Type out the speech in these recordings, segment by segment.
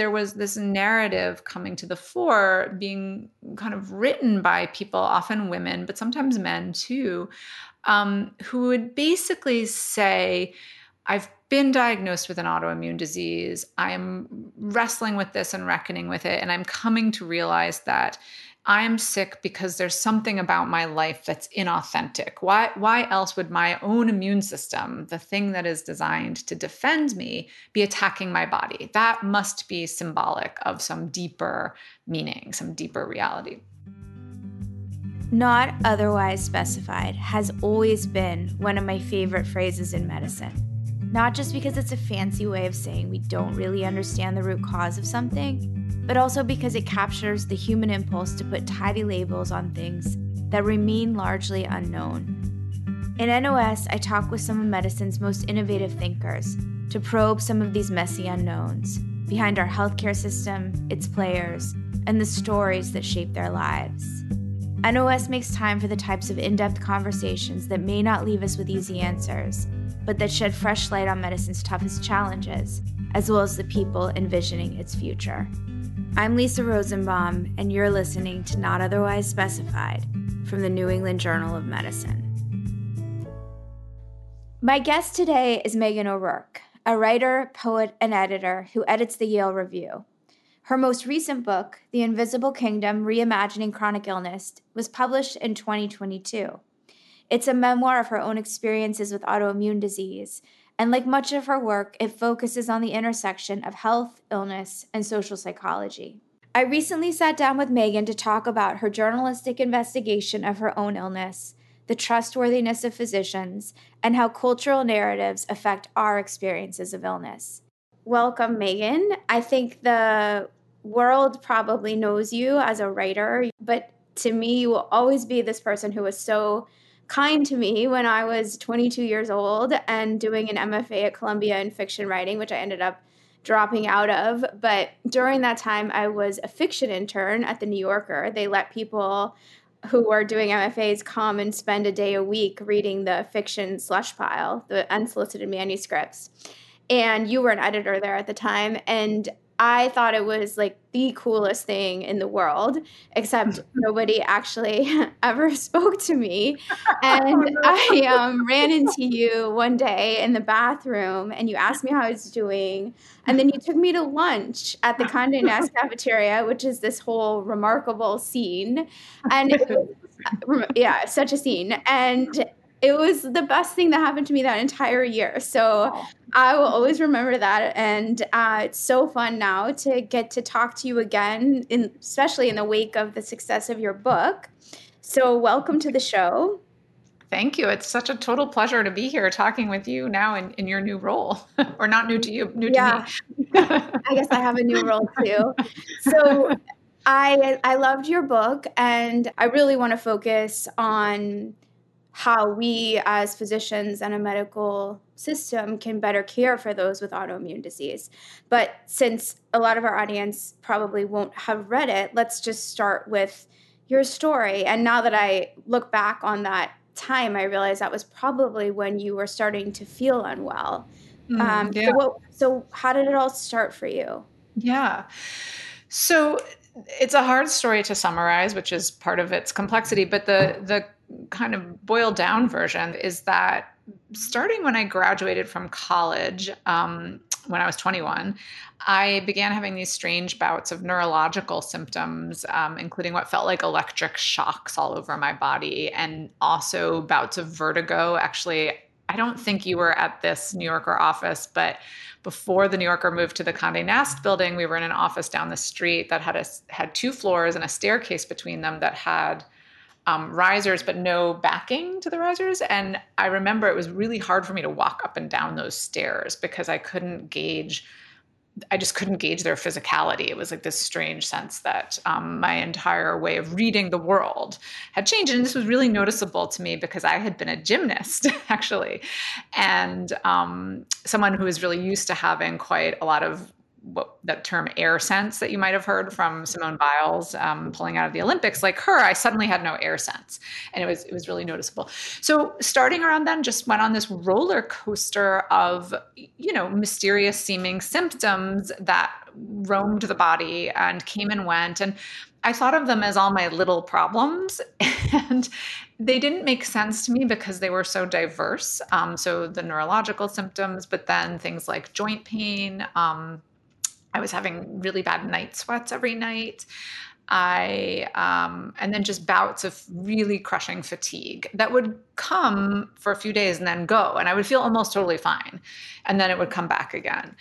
there was this narrative coming to the fore being kind of written by people, often women, but sometimes men too, um, who would basically say, I've been diagnosed with an autoimmune disease. I'm wrestling with this and reckoning with it. And I'm coming to realize that I am sick because there's something about my life that's inauthentic. Why, why else would my own immune system, the thing that is designed to defend me, be attacking my body? That must be symbolic of some deeper meaning, some deeper reality. Not otherwise specified has always been one of my favorite phrases in medicine. Not just because it's a fancy way of saying we don't really understand the root cause of something, but also because it captures the human impulse to put tidy labels on things that remain largely unknown. In NOS, I talk with some of medicine's most innovative thinkers to probe some of these messy unknowns behind our healthcare system, its players, and the stories that shape their lives. NOS makes time for the types of in depth conversations that may not leave us with easy answers, but that shed fresh light on medicine's toughest challenges, as well as the people envisioning its future. I'm Lisa Rosenbaum, and you're listening to Not Otherwise Specified from the New England Journal of Medicine. My guest today is Meghan O'Rourke, a writer, poet, and editor who edits the Yale Review. Her most recent book, The Invisible Kingdom Reimagining Chronic Illness, was published in 2022. It's a memoir of her own experiences with autoimmune disease and like much of her work, it focuses on the intersection of health, illness, and social psychology. I recently sat down with Meghan to talk about her journalistic investigation of her own illness, the trustworthiness of physicians, and how cultural narratives affect our experiences of illness. Welcome, Meghan. I think the world probably knows you as a writer, but to me, you will always be this person who was so kind to me when I was 22 years old and doing an MFA at Columbia in fiction writing, which I ended up dropping out of. But during that time, I was a fiction intern at the New Yorker. They let people who were doing MFAs come and spend a day a week reading the fiction slush pile, the unsolicited manuscripts. And you were an editor there at the time. And I thought it was like the coolest thing in the world, except nobody actually ever spoke to me. And I um, ran into you one day in the bathroom and you asked me how I was doing. And then you took me to lunch at the Condé Nast cafeteria, which is this whole remarkable scene. And was, yeah, such a scene. And it was the best thing that happened to me that entire year. So. I will always remember that. And uh, it's so fun now to get to talk to you again, in, especially in the wake of the success of your book. So, welcome to the show. Thank you. It's such a total pleasure to be here talking with you now in, in your new role, or not new to you, new yeah. to me. I guess I have a new role too. So, I I loved your book, and I really want to focus on how we as physicians and a medical system can better care for those with autoimmune disease. But since a lot of our audience probably won't have read it, let's just start with your story. And now that I look back on that time, I realize that was probably when you were starting to feel unwell. Mm, um, yeah. so, what, so, how did it all start for you? Yeah. So, it's a hard story to summarize, which is part of its complexity. But the the kind of boiled down version is that starting when I graduated from college, um, when I was 21, I began having these strange bouts of neurological symptoms, um, including what felt like electric shocks all over my body, and also bouts of vertigo. Actually, I don't think you were at this New Yorker office, but before the New Yorker moved to the Condé Nast building, we were in an office down the street that had a, had two floors and a staircase between them that had um, risers, but no backing to the risers. And I remember it was really hard for me to walk up and down those stairs because I couldn't gauge. I just couldn't gauge their physicality. It was like this strange sense that um, my entire way of reading the world had changed. And this was really noticeable to me because I had been a gymnast, actually, and um, someone who was really used to having quite a lot of what that term air sense that you might have heard from Simone Biles um, pulling out of the Olympics, like her, I suddenly had no air sense, and it was it was really noticeable. So starting around then, just went on this roller coaster of you know mysterious seeming symptoms that roamed the body and came and went. And I thought of them as all my little problems. And they didn't make sense to me because they were so diverse. Um, so the neurological symptoms, but then things like joint pain. Um, I was having really bad night sweats every night. I um, and then just bouts of really crushing fatigue that would come for a few days and then go, and I would feel almost totally fine, and then it would come back again.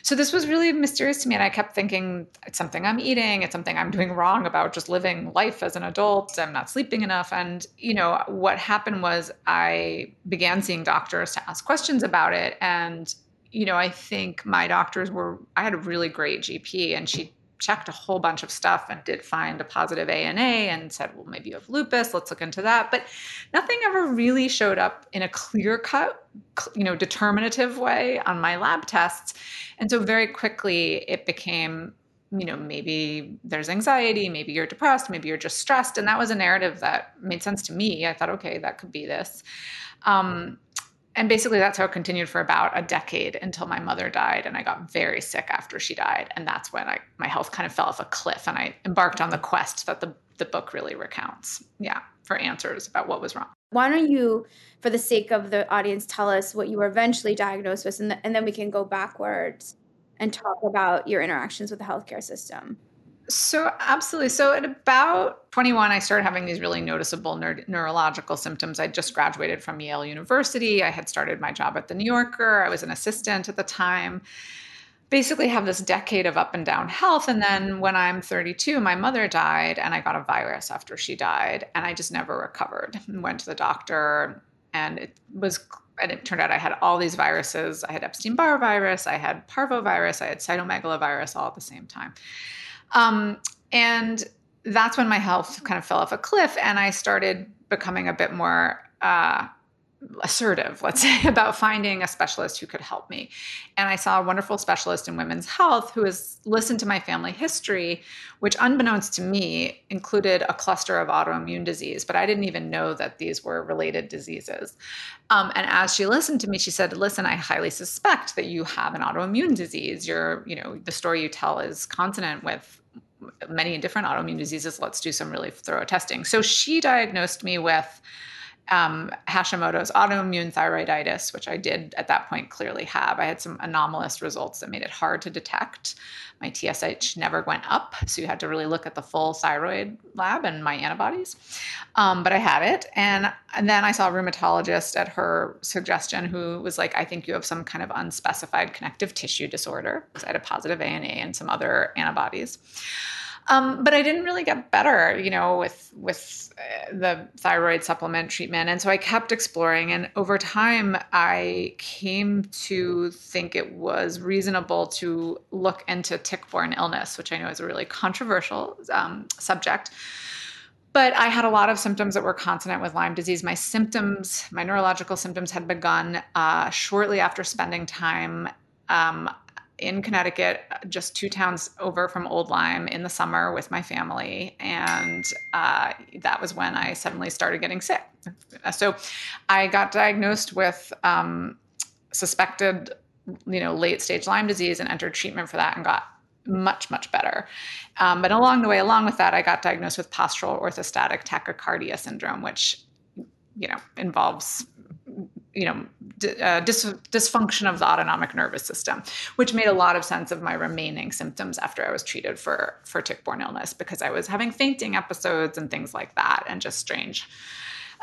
So this was really mysterious to me, and I kept thinking it's something I'm eating, it's something I'm doing wrong about just living life as an adult. I'm not sleeping enough, and you know what happened was I began seeing doctors to ask questions about it, and you know I think my doctors were I had a really great GP, and she checked a whole bunch of stuff and did find a positive ANA and said, well, maybe you have lupus. Let's look into that. But nothing ever really showed up in a clear cut, you know, determinative way on my lab tests. And so very quickly it became, you know, maybe there's anxiety, maybe you're depressed, maybe you're just stressed. And that was a narrative that made sense to me. I thought, okay, that could be this. Um, and basically that's how it continued for about a decade until my mother died and i got very sick after she died and that's when I, my health kind of fell off a cliff and i embarked on the quest that the, the book really recounts yeah for answers about what was wrong. Why don't you for the sake of the audience tell us what you were eventually diagnosed with and, and then we can go backwards and talk about your interactions with the healthcare system so, absolutely. So, at about 21, I started having these really noticeable neur- neurological symptoms. I just graduated from Yale University. I had started my job at the New Yorker. I was an assistant at the time. Basically, have this decade of up and down health. And then when I'm 32, my mother died, and I got a virus after she died. And I just never recovered. Went to the doctor, and it was and it turned out I had all these viruses. I had Epstein Barr virus, I had parvovirus, I had cytomegalovirus all at the same time. Um, and that's when my health kind of fell off a cliff and I started becoming a bit more uh, assertive, let's say, about finding a specialist who could help me. And I saw a wonderful specialist in women's health who has listened to my family history, which, unbeknownst to me, included a cluster of autoimmune disease, but I didn't even know that these were related diseases. Um, and as she listened to me, she said, Listen, I highly suspect that you have an autoimmune disease. Your, you know, the story you tell is consonant with many different autoimmune diseases. Let's do some really thorough testing. So she diagnosed me with um, Hashimoto's autoimmune thyroiditis, which I did at that point clearly have. I had some anomalous results that made it hard to detect. My TSH never went up, so you had to really look at the full thyroid lab and my antibodies. Um, but I had it, and and then I saw a rheumatologist at her suggestion who was like, "I think you have some kind of unspecified connective tissue disorder." Because I had a positive ANA and some other antibodies. Um, but I didn't really get better, you know, with with uh, the thyroid supplement treatment, and so I kept exploring. And over time, I came to think it was reasonable to look into tick-borne illness, which I know is a really controversial um, subject. But I had a lot of symptoms that were consonant with Lyme disease. My symptoms, my neurological symptoms, had begun uh, shortly after spending time um, in Connecticut, just two towns over from Old Lyme in the summer with my family. And uh, that was when I suddenly started getting sick. So I got diagnosed with um, suspected, you know, late stage Lyme disease and entered treatment for that and got much, much better. Um, but along the way, along with that, I got diagnosed with postural orthostatic tachycardia syndrome, which, you know, involves you know uh, dis- dysfunction of the autonomic nervous system which made a lot of sense of my remaining symptoms after i was treated for for tick-borne illness because i was having fainting episodes and things like that and just strange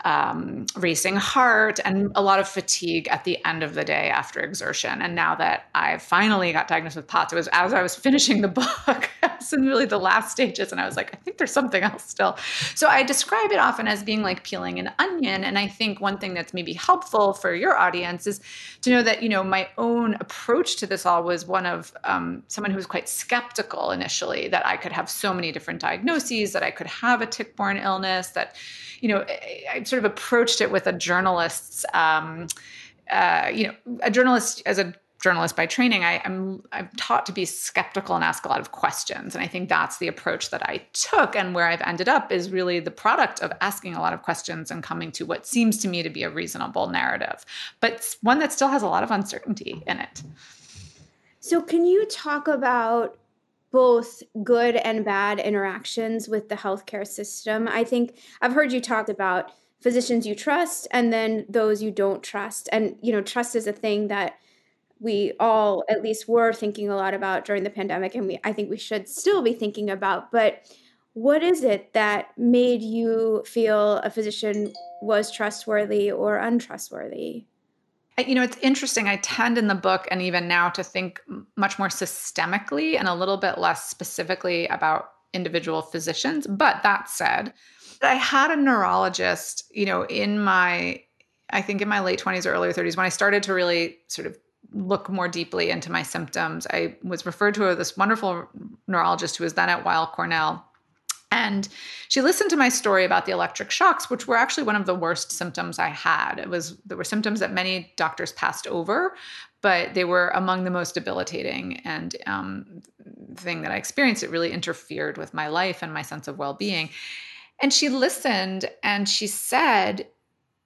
um, racing heart and a lot of fatigue at the end of the day after exertion. And now that I finally got diagnosed with POTS, it was as I was finishing the book, I was in really the last stages, and I was like, I think there's something else still. So I describe it often as being like peeling an onion. And I think one thing that's maybe helpful for your audience is to know that, you know, my own approach to this all was one of um, someone who was quite skeptical initially that I could have so many different diagnoses, that I could have a tick borne illness, that, you know, I sort of approached it with a journalist's, um, uh, you know, a journalist as a journalist by training, I, am I'm, I'm taught to be skeptical and ask a lot of questions, and I think that's the approach that I took. And where I've ended up is really the product of asking a lot of questions and coming to what seems to me to be a reasonable narrative, but one that still has a lot of uncertainty in it. So, can you talk about both good and bad interactions with the healthcare system. I think I've heard you talk about physicians you trust and then those you don't trust. And, you know, trust is a thing that we all at least were thinking a lot about during the pandemic and we I think we should still be thinking about. But what is it that made you feel a physician was trustworthy or untrustworthy? You know, it's interesting. I tend in the book and even now to think much more systemically and a little bit less specifically about individual physicians. But that said, I had a neurologist, you know, in my, I think in my late 20s or early 30s, when I started to really sort of look more deeply into my symptoms, I was referred to this wonderful neurologist who was then at Weill Cornell and she listened to my story about the electric shocks, which were actually one of the worst symptoms I had. It was there were symptoms that many doctors passed over, but they were among the most debilitating and um, thing that I experienced. It really interfered with my life and my sense of well being. And she listened and she said,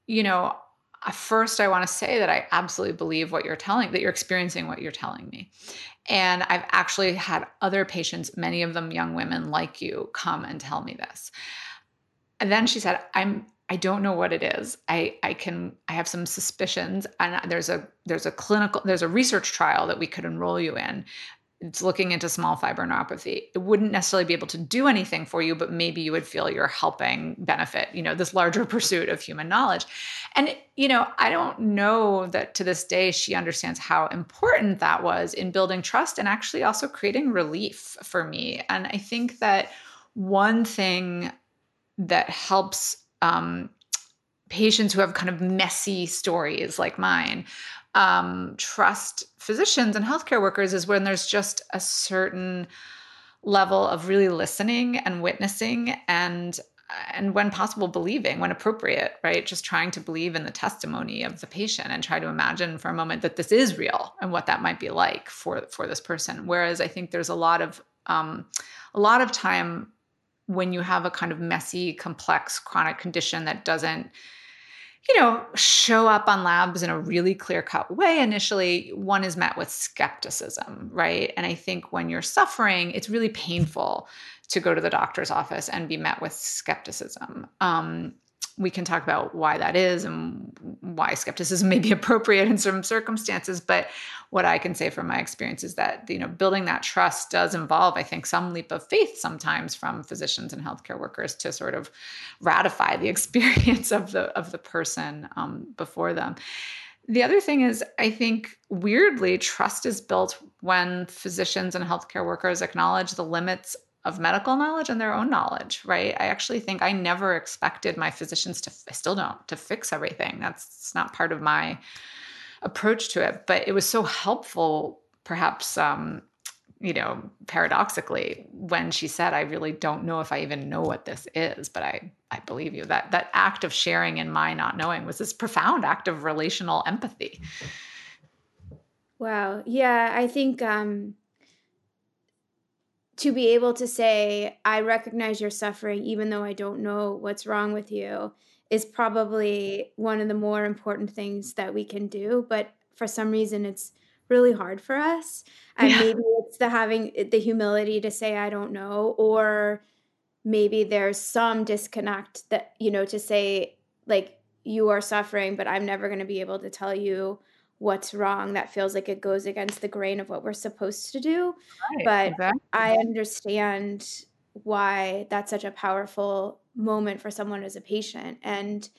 you know, uh, first I want to say that I absolutely believe what you're telling that you're experiencing what you're telling me. And I've actually had other patients, many of them young women like you, come and tell me this. And then she said, I'm I don't know what it is. I I can I have some suspicions and there's a there's a clinical there's a research trial that we could enroll you in it's looking into small fiber neuropathy. It wouldn't necessarily be able to do anything for you, but maybe you would feel you're helping benefit, you know, this larger pursuit of human knowledge. And, you know, I don't know that to this day she understands how important that was in building trust and actually also creating relief for me. And I think that one thing that helps um, patients who have kind of messy stories like mine um, trust physicians and healthcare workers is when there's just a certain level of really listening and witnessing and and when possible believing when appropriate right? Just trying to believe in the testimony of the patient and try to imagine for a moment that this is real and what that might be like for for this person. Whereas i think there's a lot of um, a lot of time when you have a kind of messy complex chronic condition that doesn't you know, show up on labs in a really clear cut way initially, one is met with skepticism, right? And I think when you're suffering, it's really painful to go to the doctor's office and be met with skepticism. Um, we can talk about why that is and why skepticism may be appropriate in some circumstances but what i can say from my experience is that you know building that trust does involve i think some leap of faith sometimes from physicians and healthcare workers to sort of ratify the experience of the of the person um, before them. The other thing is i think weirdly trust is built when physicians and healthcare workers acknowledge the limits of medical knowledge and their own knowledge, right? I actually think I never expected my physicians to, I still don't, to fix everything. That's not part of my approach to it. But it was so helpful, perhaps, um, you know, paradoxically, when she said, I really don't know if I even know what this is, but I, I believe you. That that act of sharing in my not knowing was this profound act of relational empathy. Wow. Yeah, I think um to be able to say, I recognize your suffering, even though I don't know what's wrong with you, is probably one of the more important things that we can do. But for some reason, it's really hard for us. And yeah. maybe it's the having the humility to say, I don't know, or maybe there's some disconnect that, you know, to say, like, you are suffering, but I'm never going to be able to tell you what's wrong that feels like it goes against the grain of what we're supposed to do right, but exactly. i understand why that's such a powerful moment for someone as a patient and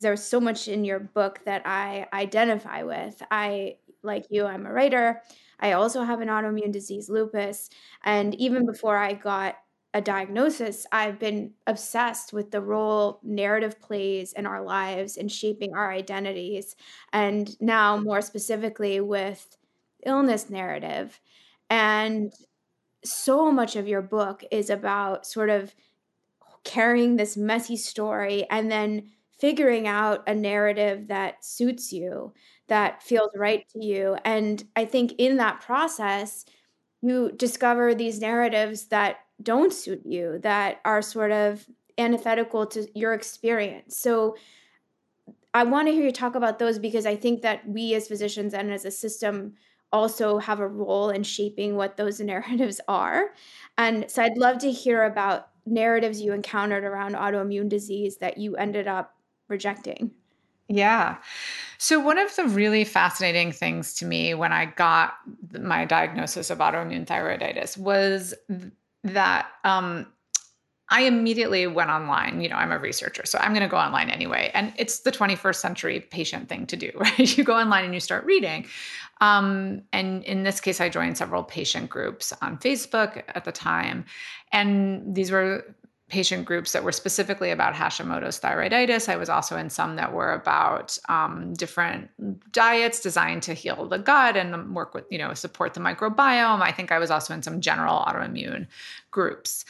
there's so much in your book that i identify with i like you i'm a writer i also have an autoimmune disease lupus and even before i got a diagnosis, I've been obsessed with the role narrative plays in our lives and shaping our identities. And now, more specifically, with illness narrative. And so much of your book is about sort of carrying this messy story and then figuring out a narrative that suits you, that feels right to you. And I think in that process, you discover these narratives that don't suit you that are sort of antithetical to your experience. So I want to hear you talk about those because I think that we as physicians and as a system also have a role in shaping what those narratives are. And so I'd love to hear about narratives you encountered around autoimmune disease that you ended up rejecting. Yeah. So, one of the really fascinating things to me when I got my diagnosis of autoimmune thyroiditis was that um, I immediately went online. You know, I'm a researcher, so I'm going to go online anyway. And it's the 21st century patient thing to do, right? You go online and you start reading. Um, and in this case, I joined several patient groups on Facebook at the time. And these were patient groups that were specifically about Hashimoto's thyroiditis. I was also in some that were about um, different diets designed to heal the gut and work with, you know, support the microbiome. I think I was also in some general autoimmune groups.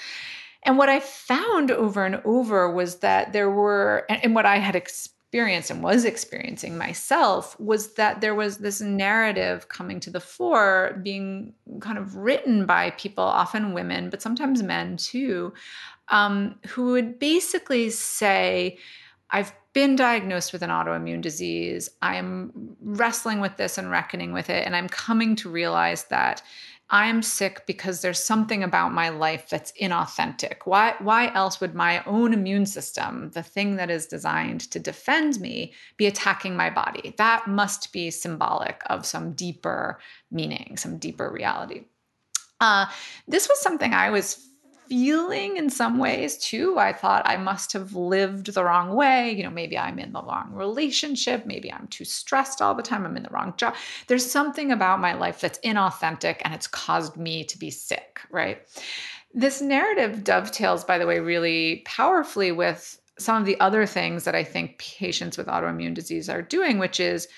And what I found over and over was that there were, and what I had experienced and was experiencing myself, was that there was this narrative coming to the fore being kind of written by people, often women, but sometimes men too, um, who would basically say, I've been diagnosed with an autoimmune disease. I'm wrestling with this and reckoning with it. And I'm coming to realize that I am sick because there's something about my life that's inauthentic. Why, why else would my own immune system, the thing that is designed to defend me, be attacking my body? That must be symbolic of some deeper meaning, some deeper reality. Uh, this was something I was feeling in some ways too. I thought I must have lived the wrong way. You know, maybe I'm in the wrong relationship. Maybe I'm too stressed all the time. I'm in the wrong job. There's something about my life that's inauthentic and it's caused me to be sick, right? This narrative dovetails, by the way, really powerfully with some of the other things that I think patients with autoimmune disease are doing, which is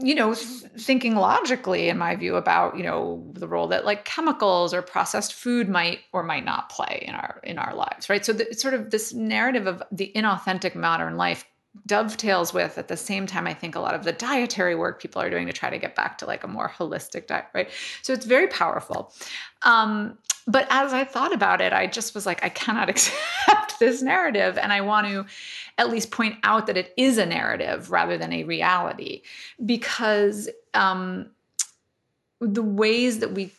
you know thinking logically in my view about you know the role that like chemicals or processed food might or might not play in our in our lives right? So the, it's sort of this narrative of the inauthentic modern life dovetails with at the same time i think a lot of the dietary work people are doing to try to get back to like a more holistic diet right? So it's very powerful. Um, but as i thought about it i just was like i cannot accept this narrative and i want to at least point out that it is a narrative rather than a reality because um, the ways that we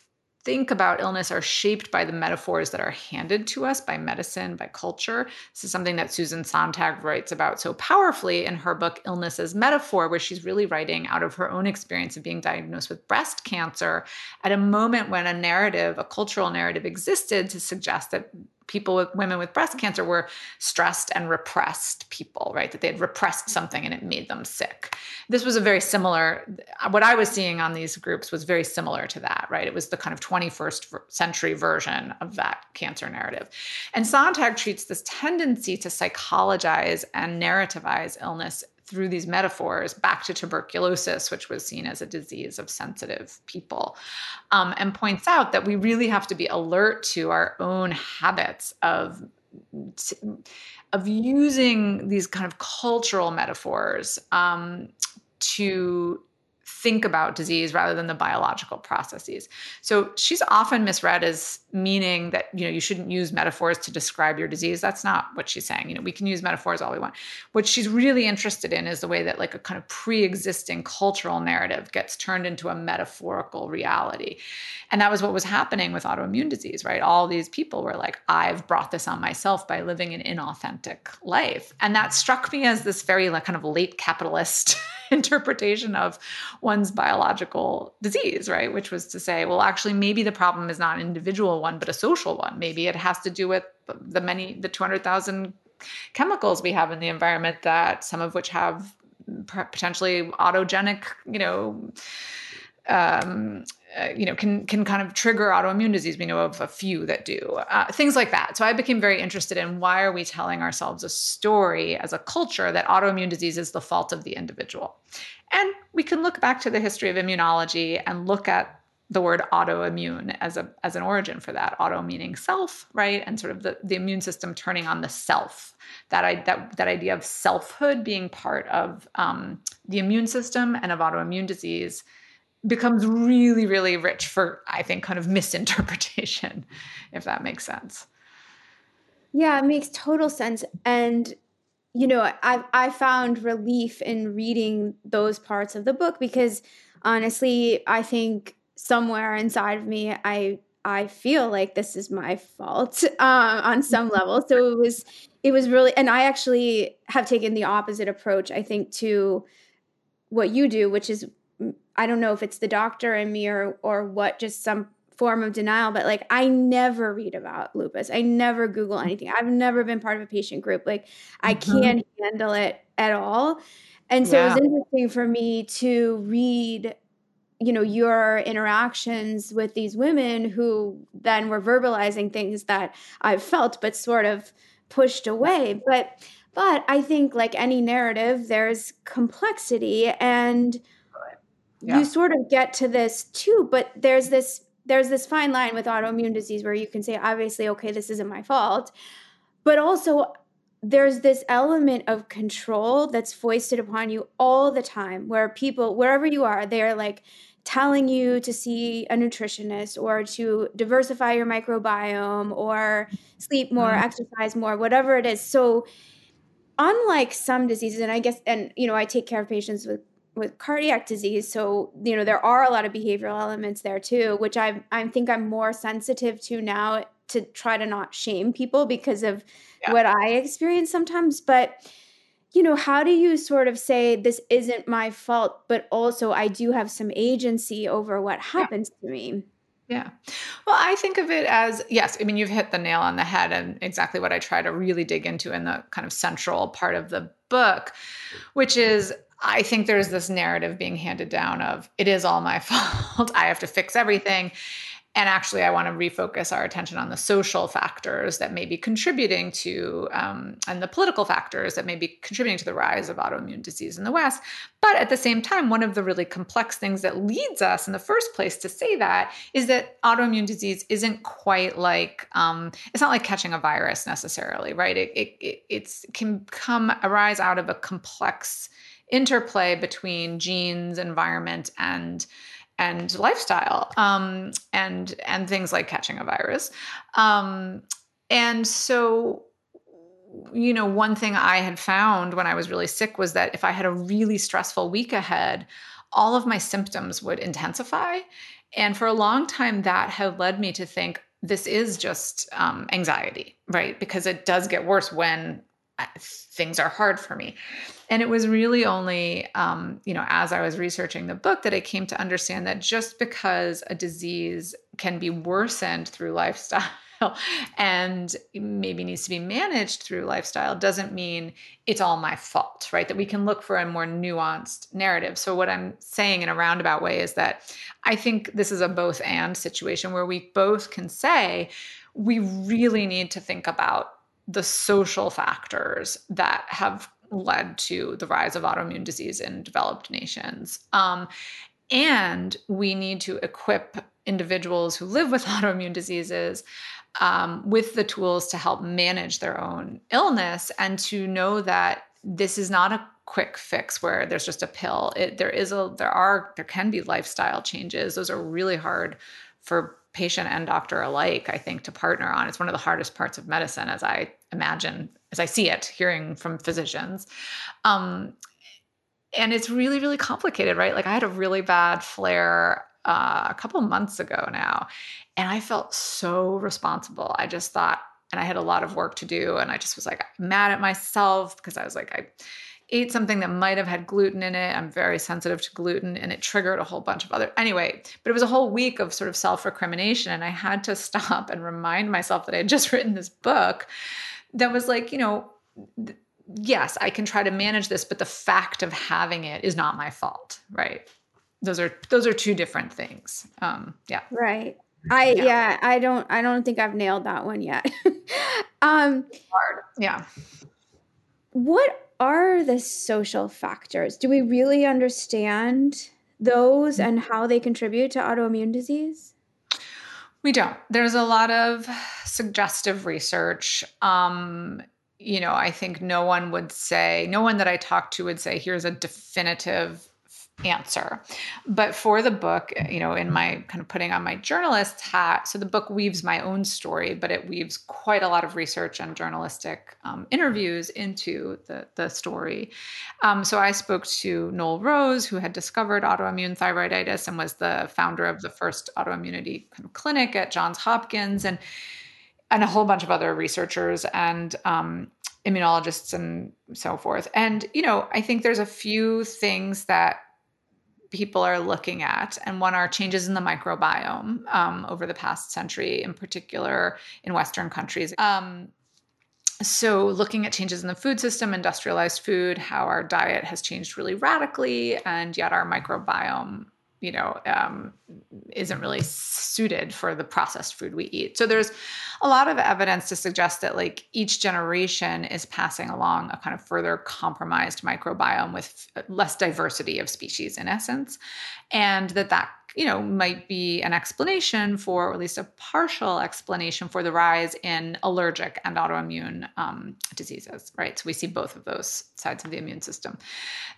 think about illness are shaped by the metaphors that are handed to us by medicine, by culture. This is something that Susan Sontag writes about so powerfully in her book, Illness as Metaphor, where she's really writing out of her own experience of being diagnosed with breast cancer at a moment when a narrative, a cultural narrative existed to suggest that people with women with breast cancer were stressed and repressed people, right? That they had repressed something and it made them sick. This was a very similar, what I was seeing on these groups was very similar to that, right? It was the kind of 21st century version of that cancer narrative. And Sontag treats this tendency to psychologize and narrativize illness through these metaphors back to tuberculosis, which was seen as a disease of sensitive people, um, and points out that we really have to be alert to our own habits of of using these kind of cultural metaphors um, to think about disease rather than the biological processes. So she's often misread as meaning that you know you shouldn't use metaphors to describe your disease. That's not what she's saying. You know, we can use metaphors all we want. What she's really interested in is the way that like a kind of pre-existing cultural narrative gets turned into a metaphorical reality. And that was what was happening with autoimmune disease, right? All these people were like, I've brought this on myself by living an inauthentic life. And that struck me as this very like kind of late capitalist interpretation of one's biological disease, right? Which was to say, well, actually, maybe the problem is not an individual one, but a social one. Maybe it has to do with the many, the 200,000 chemicals we have in the environment that some of which have potentially autogenic, you know, um, uh, you know, can can kind of trigger autoimmune disease. We know of a few that do uh, things like that. So I became very interested in why are we telling ourselves a story as a culture that autoimmune disease is the fault of the individual, and we can look back to the history of immunology and look at the word autoimmune as a as an origin for that auto meaning self right and sort of the, the immune system turning on the self that I, that that idea of selfhood being part of um, the immune system and of autoimmune disease becomes really, really rich for, I think, kind of misinterpretation, if that makes sense. Yeah, it makes total sense. And, you know, I, I found relief in reading those parts of the book because honestly, I think somewhere inside of me, I I feel like this is my fault uh, on some level. So it was it was really, and I actually have taken the opposite approach. I think to what you do, which is I don't know if it's the doctor in me or or what, just some form of denial, but like I never read about lupus. I never Google anything. I've never been part of a patient group. Like I mm-hmm. can't handle it at all. And so yeah. it was interesting for me to read you know your interactions with these women who then were verbalizing things that I've felt but sort of pushed away but but I think like any narrative there's complexity and yeah. you sort of get to this too but there's this there's this fine line with autoimmune disease where you can say obviously okay this isn't my fault but also there's this element of control that's foisted upon you all the time where people wherever you are they're like telling you to see a nutritionist or to diversify your microbiome or sleep more mm-hmm. exercise more whatever it is so unlike some diseases and i guess and you know i take care of patients with with cardiac disease so you know there are a lot of behavioral elements there too which i i think i'm more sensitive to now to try to not shame people because of yeah. what I experience sometimes. But, you know, how do you sort of say this isn't my fault, but also I do have some agency over what happens yeah. to me? Yeah. Well, I think of it as yes, I mean, you've hit the nail on the head and exactly what I try to really dig into in the kind of central part of the book, which is I think there's this narrative being handed down of it is all my fault. I have to fix everything. And actually, I want to refocus our attention on the social factors that may be contributing to, um, and the political factors that may be contributing to the rise of autoimmune disease in the West. But at the same time, one of the really complex things that leads us in the first place to say that is that autoimmune disease isn't quite like, um, it's not like catching a virus necessarily, right? It, it, it can come arise out of a complex interplay between genes, environment, and and lifestyle um, and and things like catching a virus. Um, and so you know one thing i had found when i was really sick was that if i had a really stressful week ahead all of my symptoms would intensify. And for a long time that had led me to think this is just um, anxiety right? Because it does get worse when things are hard for me. And it was really only, um, you know, as I was researching the book that I came to understand that just because a disease can be worsened through lifestyle and maybe needs to be managed through lifestyle doesn't mean it's all my fault, right? That we can look for a more nuanced narrative. So, what I'm saying in a roundabout way is that I think this is a both and situation where we both can say, we really need to think about the social factors that have led to the rise of autoimmune disease in developed nations. Um, and we need to equip individuals who live with autoimmune diseases um, with the tools to help manage their own illness and to know that this is not a quick fix where there's just a pill. It, there is a there are there can be lifestyle changes. Those are really hard for patient and doctor alike, I think, to partner on. It's one of the hardest parts of medicine, as I imagine, as I see it, hearing from physicians. Um, and it's really, really complicated, right? Like I had a really bad flare uh, a couple months ago now, and I felt so responsible. I just thought, and I had a lot of work to do, and I just was like mad at myself because I was like, I ate something that might have had gluten in it. I'm very sensitive to gluten and it triggered a whole bunch of other anyway, but it was a whole week of sort of self-recrimination and I had to stop and remind myself that I had just written this book that was like, you know, th- yes, I can try to manage this, but the fact of having it is not my fault, right? Those are those are two different things. Um, yeah. Right. I yeah. yeah, I don't I don't think I've nailed that one yet. um hard. Yeah. What are the social factors? Do we really understand those and how they contribute to autoimmune disease? We don't. There's a lot of suggestive research. Um, you know, I think no one would say, no one that I talked to would say, here's a definitive answer. But for the book, you know, in my kind of putting on my journalist hat, so the book weaves my own story, but it weaves quite a lot of research and journalistic um, interviews into the, the story. Um, so I spoke to Noel Rose, who had discovered autoimmune thyroiditis and was the founder of the first autoimmunity kind of clinic at Johns Hopkins, and and a whole bunch of other researchers and um, immunologists and so forth. And you know, I think there's a few things that people are looking at. And one are changes in the microbiome um, over the past century, in particular in Western countries. Um, so, looking at changes in the food system, industrialized food, how our diet has changed really radically, and yet our microbiome you know um, isn't really suited for the processed food we eat so there's a lot of evidence to suggest that like each generation is passing along a kind of further compromised microbiome with less diversity of species in essence and that that you know might be an explanation for or at least a partial explanation for the rise in allergic and autoimmune um, diseases right? So we see both of those sides of the immune system.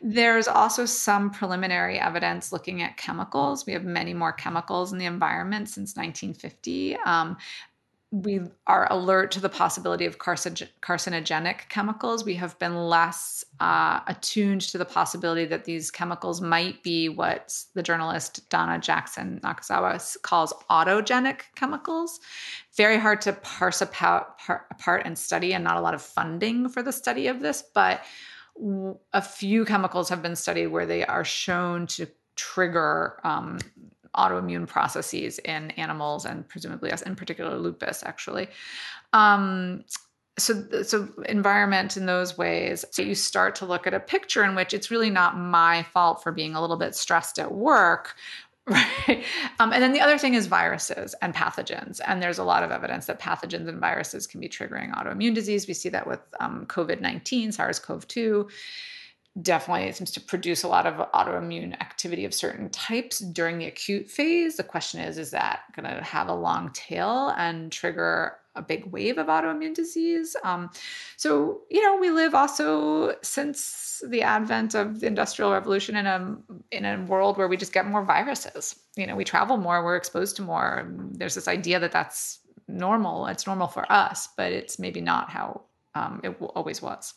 There's also some preliminary evidence looking at chemicals. We have many more chemicals in the environment since 1950 um, we are alert to the possibility of carcinogenic chemicals. We have been less uh, attuned to the possibility that these chemicals might be what the journalist Donna Jackson Nakazawa calls autogenic chemicals. Very hard to parse apart, apart and study, and not a lot of funding for the study of this. But a few chemicals have been studied where they are shown to trigger um, autoimmune processes in animals and presumably us, in particular lupus, actually. Um, so, so environment in those ways. So you start to look at a picture in which it's really not my fault for being a little bit stressed at work, right? Um, and then the other thing is viruses and pathogens. And there's a lot of evidence that pathogens and viruses can be triggering autoimmune disease. We see that with um, COVID 19, SARS CoV 2 definitely it seems to produce a lot of autoimmune activity of certain types during the acute phase. The question is, is that going to have a long tail and trigger a big wave of autoimmune disease? Um, so, you know, we live also since the advent of the industrial revolution in a in a world where we just get more viruses. You know, we travel more, we're exposed to more. There's this idea that that's normal. It's normal for us, but it's maybe not how um, it always was.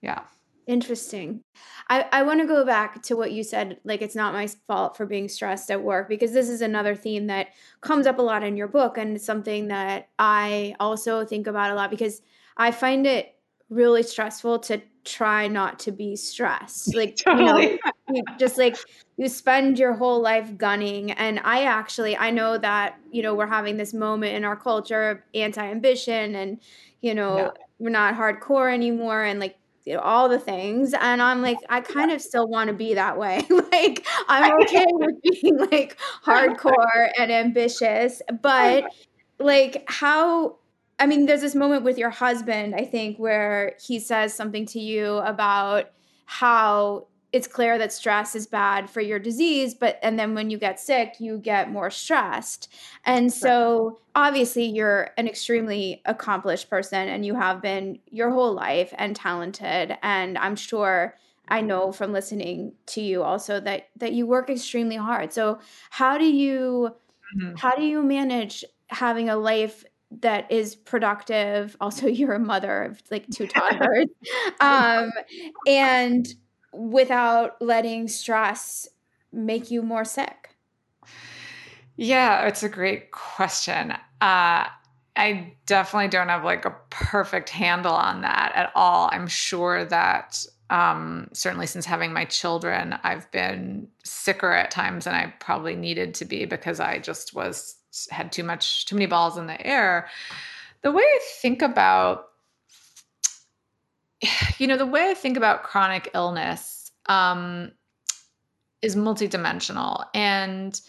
Yeah. Interesting. I, I want to go back to what you said, like it's not my fault for being stressed at work, because this is another theme that comes up a lot in your book. And it's something that I also think about a lot because I find it really stressful to try not to be stressed. Like, totally. you know, just like you spend your whole life gunning. And I actually, I know that, you know, we're having this moment in our culture of anti ambition and, you know, yeah. we're not hardcore anymore. And like, you know, all the things and i'm like i kind of still want to be that way. Like i'm okay with being like hardcore and ambitious but like how i mean there's this moment with your husband i think where he says something to you about how it's clear that stress is bad for your disease but and then when you get sick you get more stressed. And so obviously you're an extremely accomplished person and you have been your whole life and talented. And i'm sure i know from listening to you also that that you work extremely hard. So how do you mm-hmm. how do you manage having a life that is productive? Also you're a mother of like two toddlers. Um and without letting stress make you more sick? Yeah, it's a great question. Uh, I definitely don't have like a perfect handle on that at all. I'm sure that um, certainly since having my children, I've been sicker at times than I probably needed to be because I just was had too much, too many balls in the air. The way I think about you know, the way I think about chronic illness um, is multidimensional. And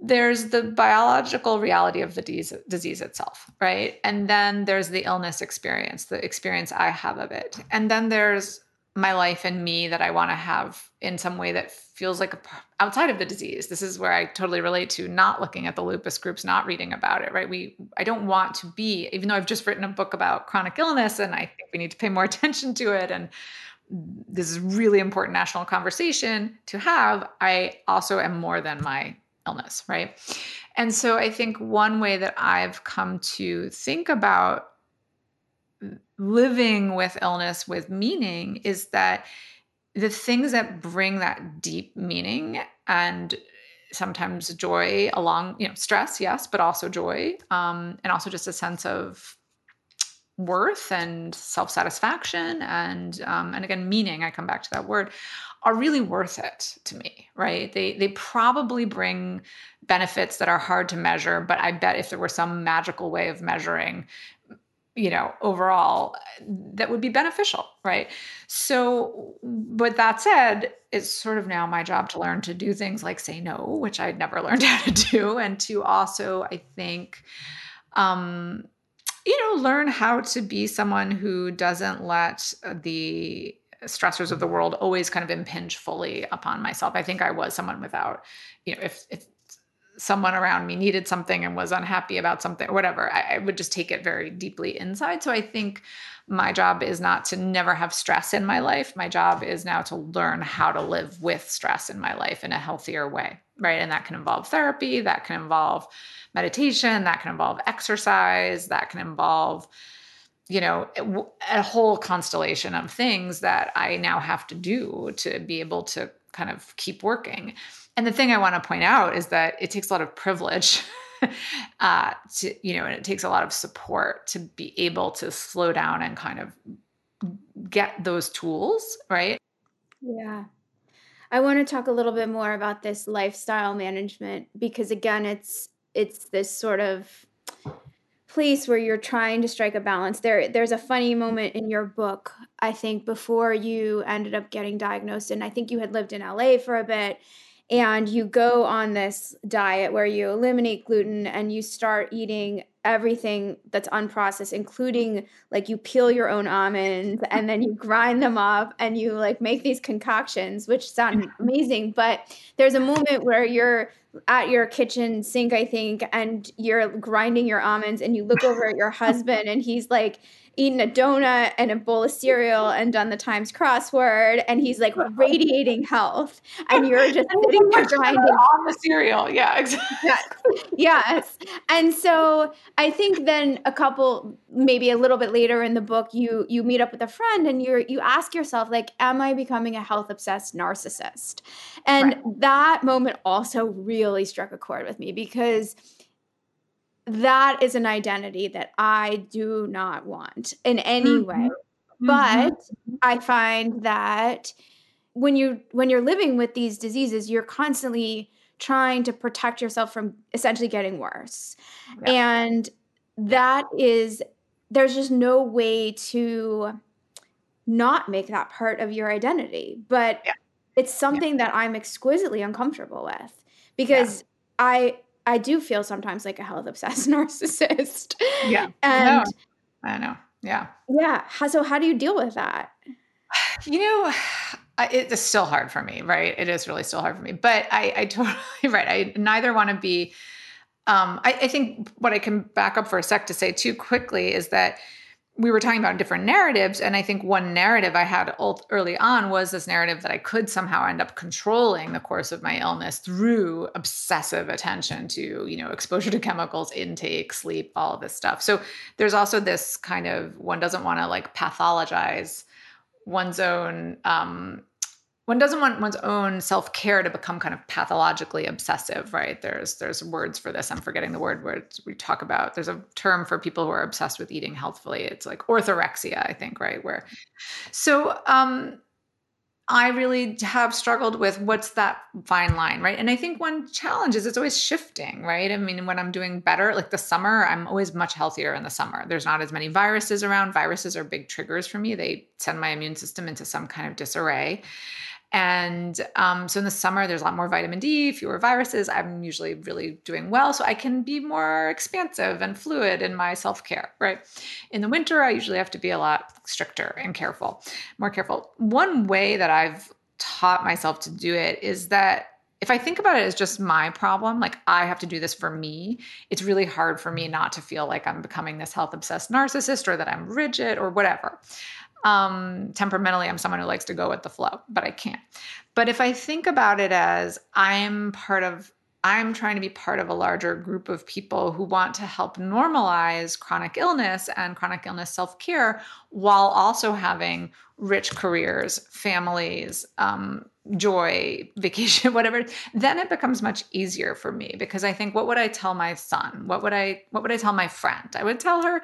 there's the biological reality of the disease, disease itself, right? And then there's the illness experience, the experience I have of it. And then there's my life and me that I want to have in some way that feels like a, outside of the disease. This is where I totally relate to not looking at the lupus groups, not reading about it, right? We I don't want to be even though I've just written a book about chronic illness and I think we need to pay more attention to it and this is really important national conversation to have, I also am more than my illness, right? And so I think one way that I've come to think about living with illness with meaning is that the things that bring that deep meaning and sometimes joy along you know stress yes but also joy um, and also just a sense of worth and self-satisfaction and um, and again meaning i come back to that word are really worth it to me right? They they probably bring benefits that are hard to measure but i bet if there were some magical way of measuring you know overall that would be beneficial right? So but that said it's sort of now my job to learn to do things like say no which i'd never learned how to do and to also i think um you know learn how to be someone who doesn't let the stressors of the world always kind of impinge fully upon myself. I think i was someone without you know if if someone around me needed something and was unhappy about something or whatever, I, I, would just take it very deeply inside. So I think my job is not to never have stress in my life. My job is now to learn how to live with stress in my life in a healthier way, right? And that can involve therapy, that can involve meditation, that can involve exercise, that can involve you know a whole constellation of things that i now have to do to be able to kind of keep working and the thing I want to point out is that it takes a lot of privilege. uh, to you know, and it takes a lot of support to be able to slow down and kind of get those tools, right? Yeah. I want to talk a little bit more about this lifestyle management because again, it's it's this sort of place where you're trying to strike a balance. There there's a funny moment in your book, I think, before you ended up getting diagnosed and I think you had lived in LA for a bit and you go on this diet where you eliminate gluten and you start eating everything that's unprocessed including like you peel your own almonds and then you grind them up and you like make these concoctions which sound mm-hmm. amazing but there's a moment where you're at your kitchen sink i think and you're grinding your almonds and you look over at your husband and he's like eaten a donut and a bowl of cereal and done the Times crossword, and he's like radiating health, and you're just sitting there grinding on the cereal. Yeah, exactly. Yes. yes. And so I think then a couple, maybe a little bit later in the book, you you meet up with a friend and you you ask yourself like, am I becoming a health obsessed narcissist? And right. that moment also really struck a chord with me because that is an identity that I do not want in any mm-hmm. way. Mm-hmm. But mm-hmm. I find that when you when you're living with these diseases, you're constantly trying to protect yourself from essentially getting worse. Yeah. And that is there's just no way to not make that part of your identity. But yeah. it's something yeah. that I'm exquisitely uncomfortable with because I I do feel sometimes like a health obsessed narcissist. Yeah. And I know. Yeah. Yeah. So how do you deal with that? You know, it's still hard for me, right? It is really still hard for me. But I, I totally right. I neither want to be. Um, I, I think what I can back up for a sec to say too quickly is that we were talking about different narratives and i think one narrative i had early on was this narrative that i could somehow end up controlling the course of my illness through obsessive attention to you know exposure to chemicals intake sleep all of this stuff. So there's also this kind of one doesn't want to like pathologize one's own um, one doesn't want one's own self-care to become kind of pathologically obsessive right there's there's words for this i'm forgetting the word where we talk about there's a term for people who are obsessed with eating healthfully it's like orthorexia i think right where so um I really have struggled with what's that fine line, right? And I think one challenge is it's always shifting, right? I mean, when I'm doing better, like the summer, I'm always much healthier in the summer. There's not as many viruses around. Viruses are big triggers for me. They send my immune system into some kind of disarray. And um, so in the summer, there's a lot more vitamin D, fewer viruses. I'm usually really doing well. So I can be more expansive and fluid in my self care, right? In the winter, I usually have to be a lot stricter and careful, more careful. One way that I've taught myself to do it is that if I think about it as just my problem, like I have to do this for me, it's really hard for me not to feel like I'm becoming this health obsessed narcissist or that I'm rigid or whatever Um, temperamentally, I'm someone who likes to go with the flow, but I can't. But if I think about it as I'm part of I'm trying to be part of a larger group of people who want to help normalize chronic illness and chronic illness self care while also having rich careers, families, um, joy, vacation, whatever. Then it becomes much easier for me because I think, what would I tell my son? What would I What would I tell my friend? I would tell her,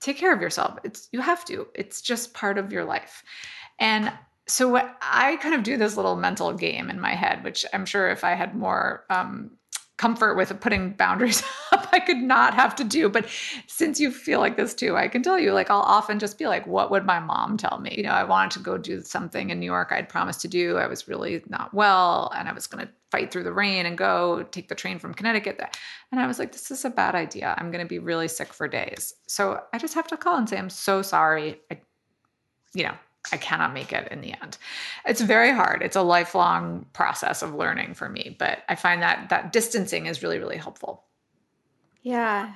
take care of yourself. It's you have to. It's just part of your life. And so what I kind of do this little mental game in my head, which I'm sure if I had more um, comfort with putting boundaries up I could not have to do. But since you feel like this too, I can tell you, like, I'll often just be like, what would my mom tell me? You know, I wanted to go do something in New York I'd promised to do. I was really not well and I was going to fight through the rain and go take the train from Connecticut. And I was like, this is a bad idea. I'm going to be really sick for days. So I just have to call and say, I'm so sorry. I, you know, I cannot make it in the end. It's very hard. It's a lifelong process of learning for me, but I find that that distancing is really really helpful. Yeah.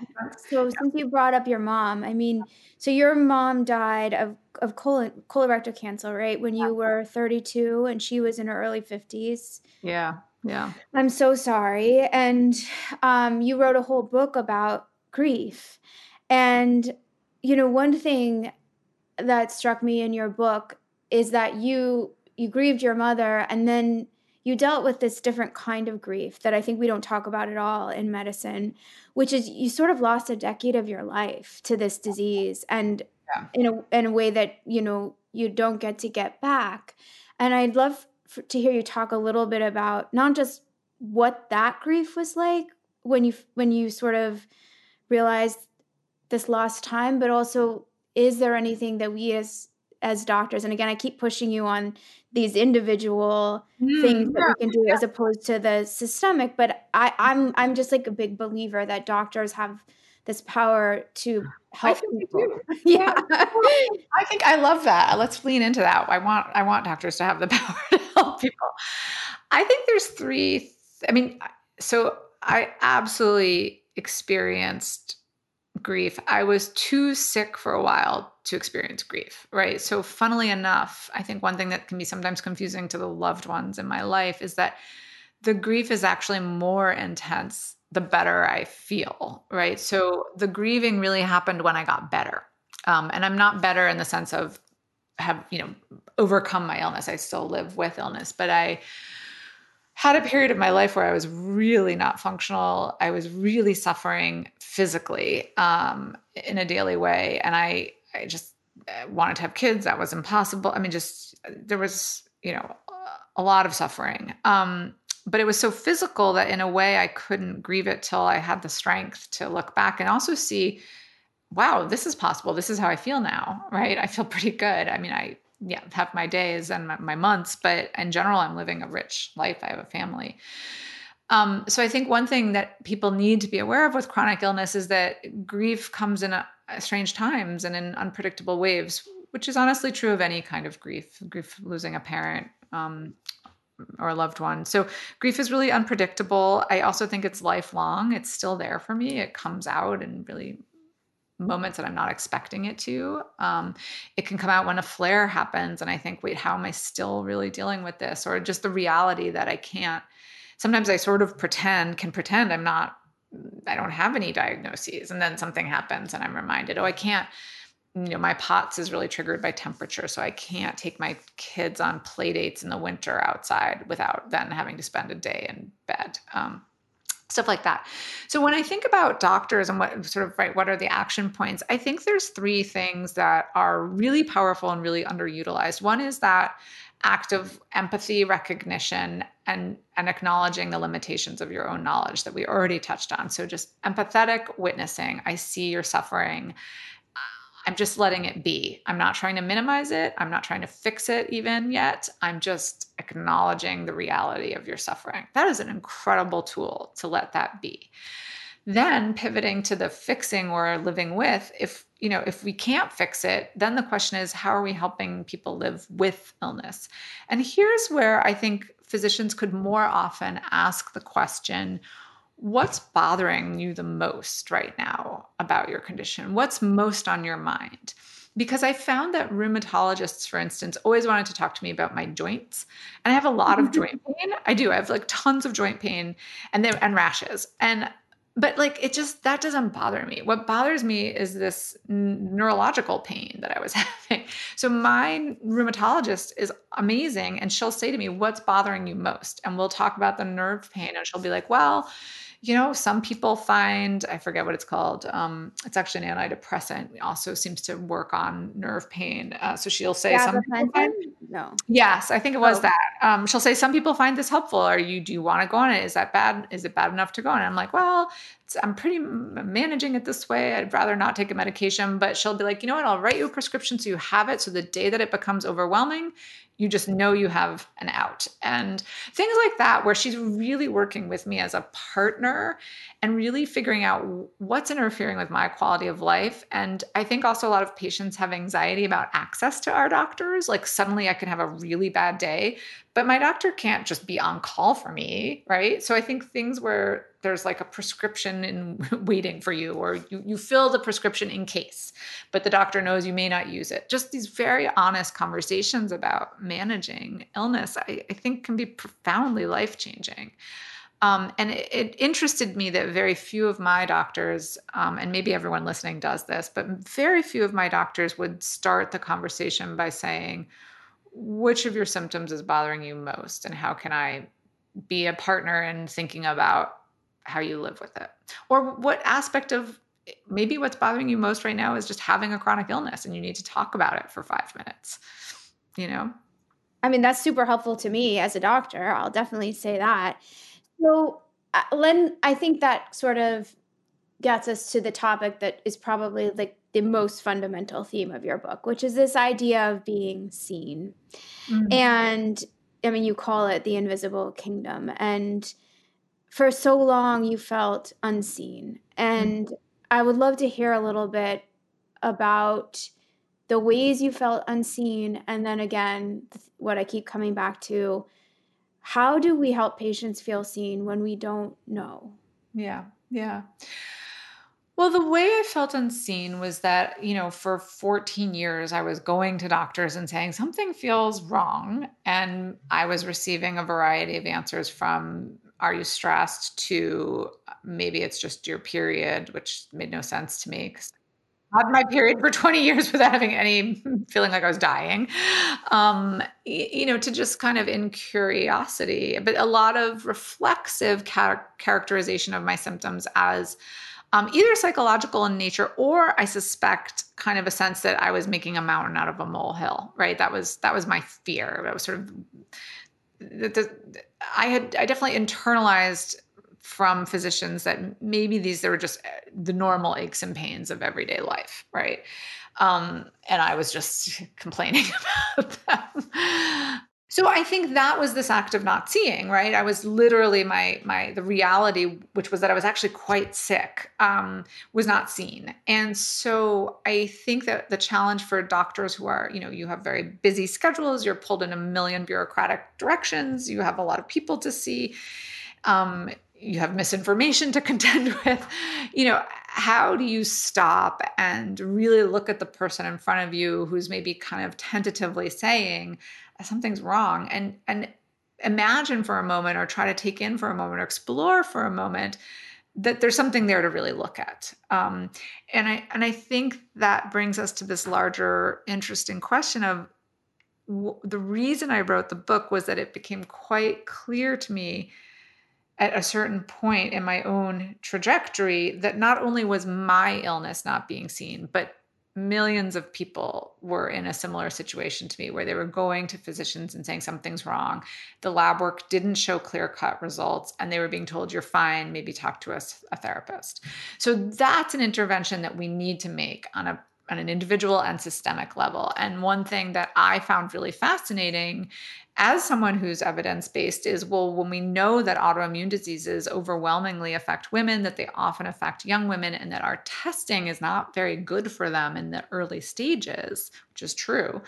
So since you brought up your mom, I mean, so your mom died of of colon colorectal cancer, right? When you were 32 and she was in her early 50s. Yeah. Yeah. I'm so sorry. And um, you wrote a whole book about grief. And you know, one thing that struck me in your book is that you you grieved your mother and then you dealt with this different kind of grief that I think we don't talk about at all in medicine, which is you sort of lost a decade of your life to this disease and yeah. in a in a way that, you know, you don't get to get back. And I'd love for, to hear you talk a little bit about not just what that grief was like when you when you sort of realized this lost time, but also is there anything that we as as doctors and again i keep pushing you on these individual mm, things that yeah, we can do yeah. as opposed to the systemic but i i'm i'm just like a big believer that doctors have this power to help people. yeah. I think i love that. Let's lean into that. I want i want doctors to have the power to help people. I think there's three i mean so i absolutely experienced grief, I was too sick for a while to experience grief, right? So, funnily enough, I think one thing that can be sometimes confusing to the loved ones in my life is that the grief is actually more intense the better I feel, right? So, the grieving really happened when I got better. Um, and I'm not better in the sense of have, you know, overcome my illness. I still live with illness, but I, had a period of my life where I was really not functional. I was really suffering physically um, in a daily way, and I I just uh, wanted to have kids. That was impossible. I mean, just there was you know a lot of suffering. Um, but it was so physical that in a way I couldn't grieve it till I had the strength to look back and also see, wow, this is possible. This is how I feel now, right? I feel pretty good. I mean, I yeah, have my days and my, my, months, but in general, I'm living a rich life. I have a family. Um, so I think one thing that people need to be aware of with chronic illness is that grief comes in a, a strange times and in unpredictable waves, which is honestly true of any kind of grief, grief losing a parent, um, or a loved one. So grief is really unpredictable. I also think it's lifelong. It's still there for me. It comes out in really moments that I'm not expecting it to. Um, it can come out when a flare happens, and I think, wait, how am I still really dealing with this? Or just the reality that I can't. Sometimes I sort of pretend, can pretend I'm not, I don't have any diagnoses, and then something happens, and I'm reminded, oh, I can't. You know, my POTS is really triggered by temperature, so I can't take my kids on play dates in the winter outside without then having to spend a day in bed. Um, stuff like that. So when I think about doctors and what sort of right what are the action points, I think there's three things that are really powerful and really underutilized. One is that act of empathy, recognition, and and acknowledging the limitations of your own knowledge that we already touched on. So just empathetic witnessing. I see your suffering I'm just letting it be. I'm not trying to minimize it. I'm not trying to fix it even yet. I'm just acknowledging the reality of your suffering. That is an incredible tool to let that be. Then pivoting to the fixing or living with, if you know, if we can't fix it, then the question is how are we helping people live with illness? And here's where I think physicians could more often ask the question, what's bothering you the most right now about your condition? What's most on your mind? because I found that rheumatologists, for instance, always wanted to talk to me about my joints. And I have a lot of joint pain. I do. I have like tons of joint pain and then and rashes. And but like it just that doesn't bother me what bothers me is this neurological pain that i was having so my rheumatologist is amazing and she'll say to me what's bothering you most and we'll talk about the nerve pain and she'll be like well you know, some people find, I forget what it's called. Um, it's actually an antidepressant. It also seems to work on nerve pain. Uh, so she'll say, some find, no. Yes, I think it was oh. that. Um, she'll say, some people find this helpful. Are you, do you want to go on it? Is that bad? Is it bad enough to go on it? I'm like, well, I'm pretty managing it this way. I'd rather not take a medication, but she'll be like, you know what? I'll write you a prescription so you have it. So the day that it becomes overwhelming, you just know you have an out and things like that where she's really working with me as a partner and really figuring out what's interfering with my quality of life and i think also a lot of patients have anxiety about access to our doctors like suddenly i can have a really bad day but my doctor can't just be on call for me right? So i think things where there's like a prescription in waiting for you or you, you fill the prescription in case but the doctor knows you may not use it. Just these very honest conversations about managing illness i, I think can be profoundly life changing um, and it, it, interested me that very few of my doctors, um, and maybe everyone listening does this, but very few of my doctors would start the conversation by saying, Which of your symptoms is bothering you most? And how can I be a partner in thinking about how you live with it or what aspect of maybe what's bothering you most right now is just having a chronic illness and you need to talk about it for five minutes you know i mean that's super helpful to me as a doctor i'll definitely say that so uh, len i think that sort of gets us to the topic that is probably like the most fundamental theme of your book which is this idea of being seen mm-hmm. and i mean you call it the invisible kingdom and for so long you felt unseen. And mm-hmm. I would love to hear a little bit about the ways you felt unseen. And then again, what I keep coming back to how do we help patients feel seen when we don't know? Yeah, yeah. Well, the way I felt unseen was that, you know, for 14 years, I was going to doctors and saying something feels wrong. And I was receiving a variety of answers from are you stressed to maybe it's just your period, which made no sense to me because had my period for 20 years without having any feeling like I was dying. Um, you know, to just kind of in curiosity, but a lot of reflexive char- characterization of my symptoms as um, either psychological in nature or I suspect kind of a sense that I was making a mountain out of a molehill, right? That was that was my fear. That was sort of that the, I had I definitely internalized from physicians that maybe these they were just uh, the normal aches and pains of everyday life, right? Um, and I was just complaining about them. So I think that was this act of not seeing, right? I was literally my my the reality, which was that I was actually quite sick, um, was not seen. And so I think that the challenge for doctors who are, you know, you have very busy schedules, you're pulled in a million bureaucratic directions, you have a lot of people to see. Um, you have misinformation to contend with you know how do you stop and really look at the person in front of you who's maybe kind of tentatively saying something's wrong. And and imagine for a moment or try to take in for a moment or explore for a moment that there's something there to really look at. Um, and i and i think that brings us to this larger interesting question of w- the reason i wrote the book was that it became quite clear to me at a certain point in my own trajectory that not only was my illness not being seen but millions of people were in a similar situation to me where they were going to physicians and saying something's wrong. The lab work didn't show clear cut results, and they were being told, You're fine, maybe talk to us, a therapist. So that's an intervention that we need to make on a on an individual and systemic level. And one thing that I found really fascinating as someone who's evidence based is well, when we know that autoimmune diseases overwhelmingly affect women, that they often affect young women, and that our testing is not very good for them in the early stages, which is true.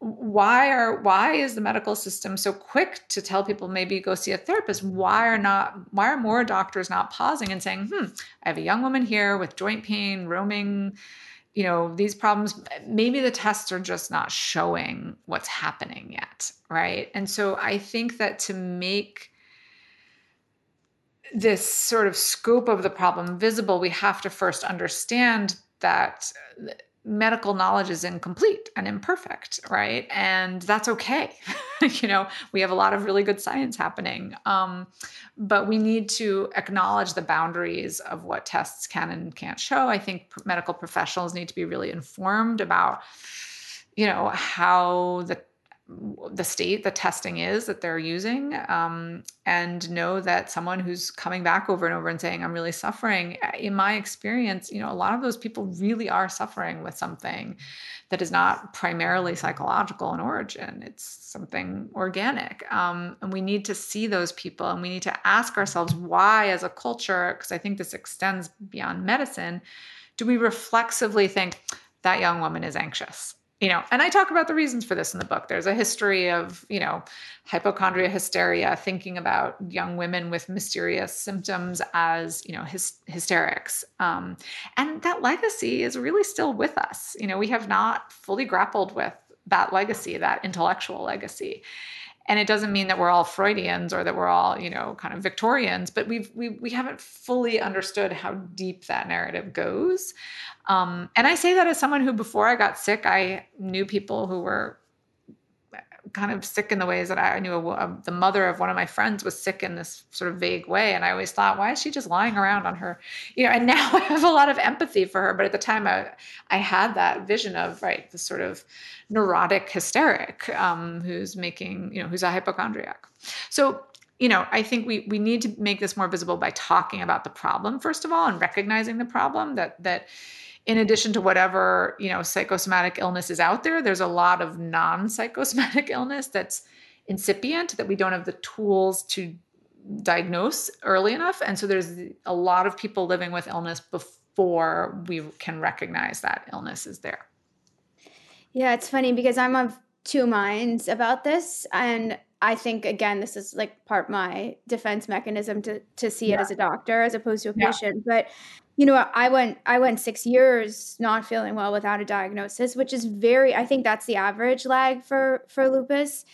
Why are why is the medical system so quick to tell people maybe go see a therapist? Why are not why are more doctors not pausing and saying, hmm, I have a young woman here with joint pain, roaming you know, these problems, maybe the tests are just not showing what's happening yet, right? And so I think that to make this sort of scope of the problem visible, we have to first understand that medical knowledge is incomplete and imperfect, right? And that's okay. you know, we have a lot of really good science happening. Um, but we need to acknowledge the boundaries of what tests can and can't show. I think medical professionals need to be really informed about, you know, how the the state the testing is that they're using um, and know that someone who's coming back over and over and saying i'm really suffering in my experience you know a lot of those people really are suffering with something that is not primarily psychological in origin. It's something organic. Um, and we need to see those people and we need to ask ourselves why as a culture because i think this extends beyond medicine. Do we reflexively think that young woman is anxious you know and i talk about the reasons for this in the book. There's a history of you know hypochondria hysteria thinking about young women with mysterious symptoms as you know hys- hysterics. Um, and that legacy is really still with us. You know we have not fully grappled with that legacy that intellectual legacy and it doesn't mean that we're all freudians or that we're all you know kind of victorians but we've we, we haven't fully understood how deep that narrative goes. Um, and i say that as someone who before i got sick i knew people who were kind of sick in the ways that I knew a, a, the mother of one of my friends was sick in this sort of vague way. And I always thought, why is she just lying around on her? You know, and now I have a lot of empathy for her. But at the time, I, I had that vision of, right, the sort of neurotic hysteric um, who's making, you know, who's a hypochondriac. So you know, I think we we need to make this more visible by talking about the problem first of all and recognizing the problem that that in addition to whatever you know psychosomatic illness is out there there's a lot of non-psychosomatic illness that's incipient that we don't have the tools to diagnose early enough and so there's a lot of people living with illness before we can recognize that illness is there yeah it's funny because i'm of two minds about this and I think again, this is like part my defense mechanism to to see yeah. it as a doctor as opposed to a patient. Yeah. But you know, I went I went six years not feeling well without a diagnosis, which is very I think that's the average lag for for lupus.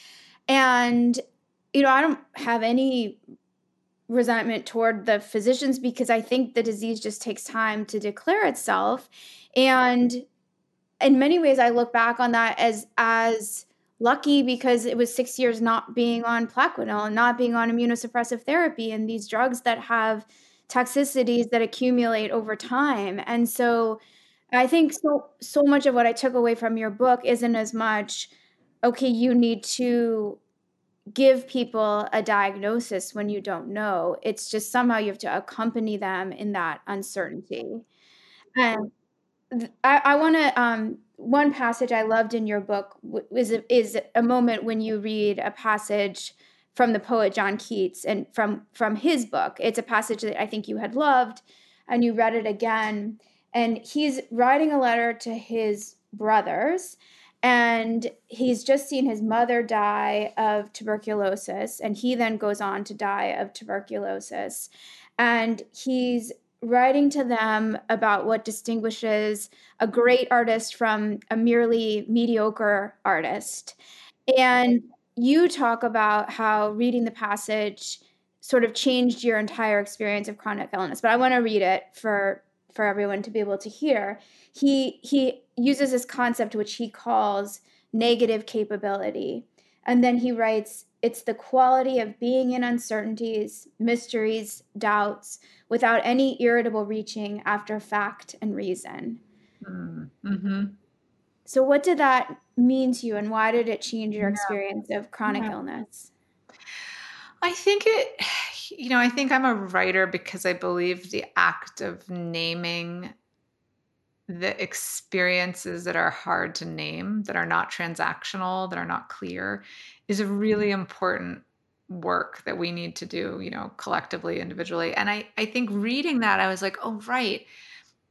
And you know, I don't have any resentment toward the physicians because I think the disease just takes time to declare itself. And in many ways I look back on that as as lucky because it was six years not being on Plaquenil and not being on immunosuppressive therapy and these drugs that have toxicities that accumulate over time. And so I think so so much of what I took away from your book isn't as much okay, you need to give people a diagnosis when you don't know. It's just somehow you have to accompany them in that uncertainty. And I, I want to um, one passage I loved in your book is is a moment when you read a passage from the poet John Keats and from from his book. It's a passage that I think you had loved, and you read it again. And he's writing a letter to his brothers, and he's just seen his mother die of tuberculosis, and he then goes on to die of tuberculosis, and he's writing to them about what distinguishes a great artist from a merely mediocre artist. And you talk about how reading the passage sort of changed your entire experience of chronic illness, but I want to read it for for everyone to be able to hear. He he uses this concept which he calls negative capability. And then he writes it's the quality of being in uncertainties, mysteries, doubts, without any irritable reaching after fact and reason. Mm-hmm. So, what did that mean to you, and why did it change your experience of chronic yeah. illness? I think it, you know, I think I'm a writer because I believe the act of naming the experiences that are hard to name, that are not transactional, that are not clear, is a really important work that we need to do, you know, collectively, individually. And I, I think reading that, I was like, oh, right,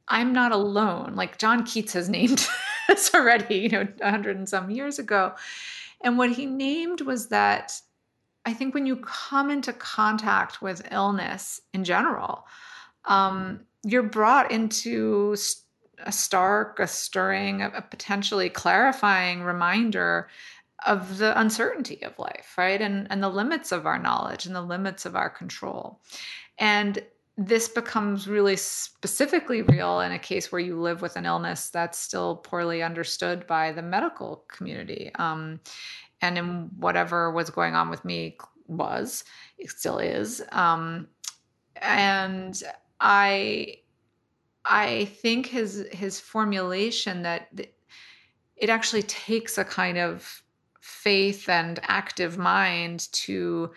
I'm not alone. Like John Keats has named this already, you know, a hundred and some years ago. And what he named was that I think when you come into contact with illness in general, um, you're brought into a stark, a stirring, a potentially clarifying reminder of the uncertainty of life, right? And and the limits of our knowledge and the limits of our control. And this becomes really specifically real in a case where you live with an illness that's still poorly understood by the medical community. Um, and in whatever was going on with me was, it still is. Um, and I, I think his his formulation that it actually takes a kind of faith and active mind to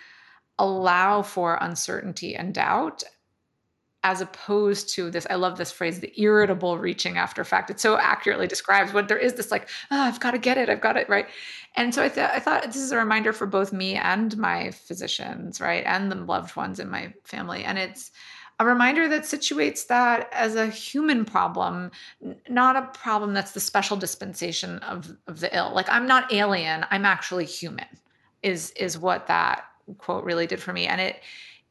allow for uncertainty and doubt as opposed to this i love this phrase the irritable reaching after fact it so accurately describes what there is this like oh, i've got to get it i've got it right and so I, th- I thought this is a reminder for both me and my physicians right and the loved ones in my family and it's a reminder that situates that as a human problem, not a problem that's the special dispensation of, of the ill. Like I'm not alien, I'm actually human, is is what that quote really did for me. And it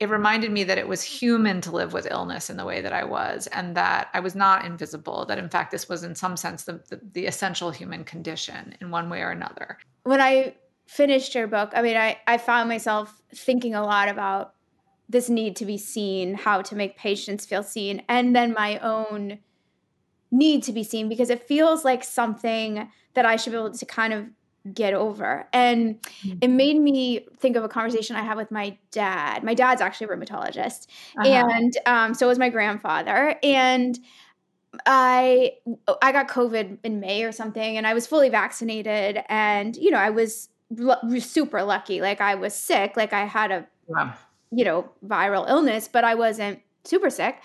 it reminded me that it was human to live with illness in the way that I was, and that I was not invisible, that in fact, this was in some sense the, the, the, essential human condition in one way or another. When I finished your book, I mean, I, I found myself thinking a lot about this need to be seen, how to make patients feel seen, and then my own need to be seen because it feels like something that I should be able to kind of get over. And mm-hmm. it made me think of a conversation I had with my dad. My dad's actually a rheumatologist, uh-huh. and um, so was my grandfather. And I I got COVID in May or something, and I was fully vaccinated, and you know I was l- super lucky. Like I was sick, like I had a wow. you know viral illness, but I wasn't super sick.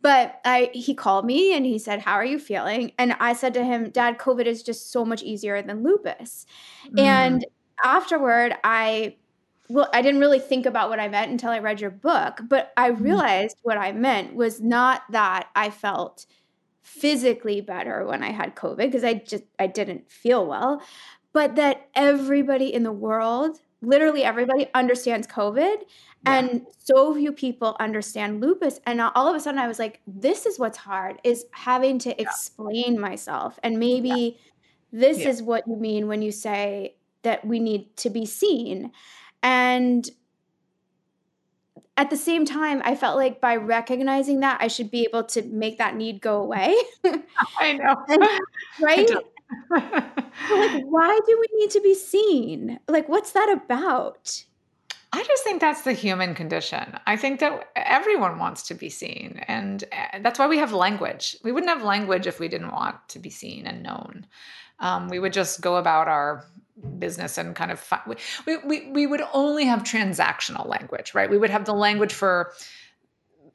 But I he called me and he said, "How are you feeling?" And I said to him, "Dad, COVID is just so much easier than lupus." Mm. And afterward, I well, I didn't really think about what I meant until I read your book, but I mm. realized what I meant was not that I felt physically better when I had COVID because I just I didn't feel well, but that everybody in the world, literally everybody understands COVID and so few people understand lupus. And all of a sudden I was like, this is what's hard is having to explain myself. And maybe yeah. this yeah. is what you mean when you say that we need to be seen. And at the same time, I felt like by recognizing that, I should be able to make that need go away. I know. and, right? Like, why do we need to be seen? Like, what's that about? I just think that's the human condition. I think that everyone wants to be seen. And eh, that's why we have language. We wouldn't have language if we didn't want to be seen and known. Um, we would just go about our business and kind of fi- we, we, we would only have transactional language, right? We would have the language for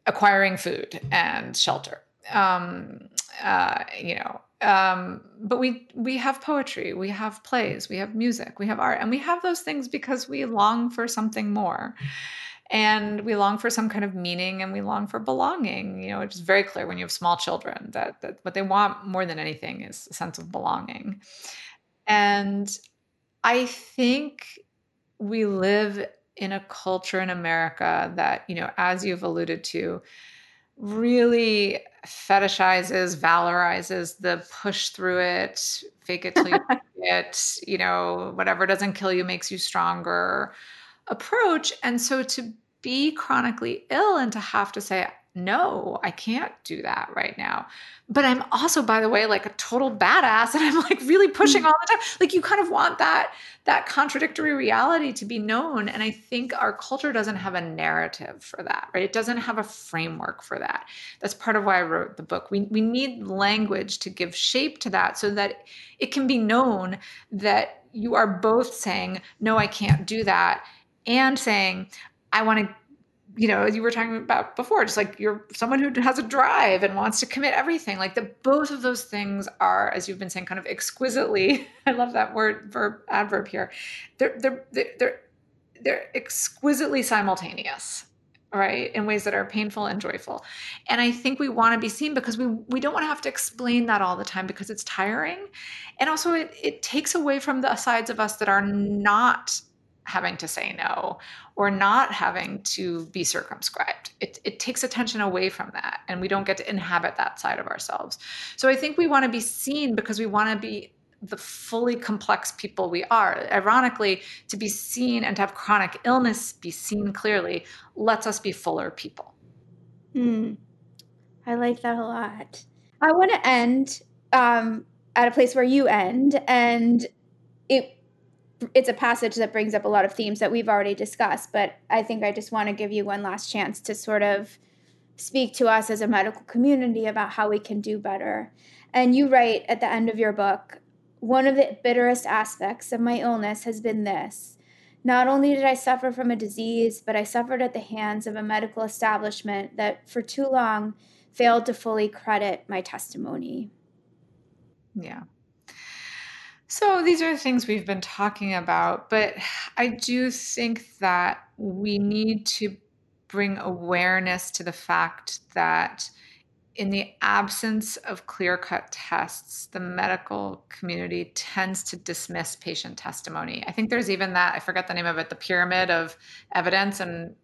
acquiring food and shelter. Um, uh, you know, um, but we we have poetry we have plays we have music we have art and we have those things because we long for something more. And we long for some kind of meaning and we long for belonging. You know it's very clear when you have small children that, that what they want more than anything is a sense of belonging. And i think we live in a culture in america that you know as you've alluded to really fetishizes, valorizes the push through it, fake it till you it, you know, whatever doesn't kill you makes you stronger approach. And so to be chronically ill and to have to say, no, I can't do that right now. But I'm also, by the way, like a total badass and I'm like really pushing mm. all the time. Like you kind of want that that contradictory reality to be known. And I think our culture doesn't have a narrative for that, right? It doesn't have a framework for that. That's part of why I wrote the book. We we need language to give shape to that so that it can be known that you are both saying, no, I can't do that, and saying, I want to you know, as you were talking about before, just like you're someone who has a drive and wants to commit everything. Like the both of those things are, as you've been saying, kind of exquisitely. I love that word verb adverb here. They're they're they're they're exquisitely simultaneous, right? In ways that are painful and joyful. And I think we want to be seen because we we don't want to have to explain that all the time because it's tiring, and also it it takes away from the sides of us that are not having to say no or not having to be circumscribed. It, it takes attention away from that, and we don't get to inhabit that side of ourselves. So I think we want to be seen because we want to be the fully complex people we are. Ironically, to be seen and to have chronic illness be seen clearly lets us be fuller people. Mm, I like that a lot. I want to end um, at a place where you end, and it it's a passage that brings up a lot of themes that we've already discussed. But I think I just want to give you one last chance to sort of speak to us as a medical community about how we can do better. And you write at the end of your book one of the bitterest aspects of my illness has been this. Not only did I suffer from a disease, but I suffered at the hands of a medical establishment that for too long failed to fully credit my testimony. Yeah. So these are the things we've been talking about, but I do think that we need to bring awareness to the fact that in the absence of clear cut tests, the medical community tends to dismiss patient testimony. I think there's even that, I forget the name of it, the pyramid of evidence and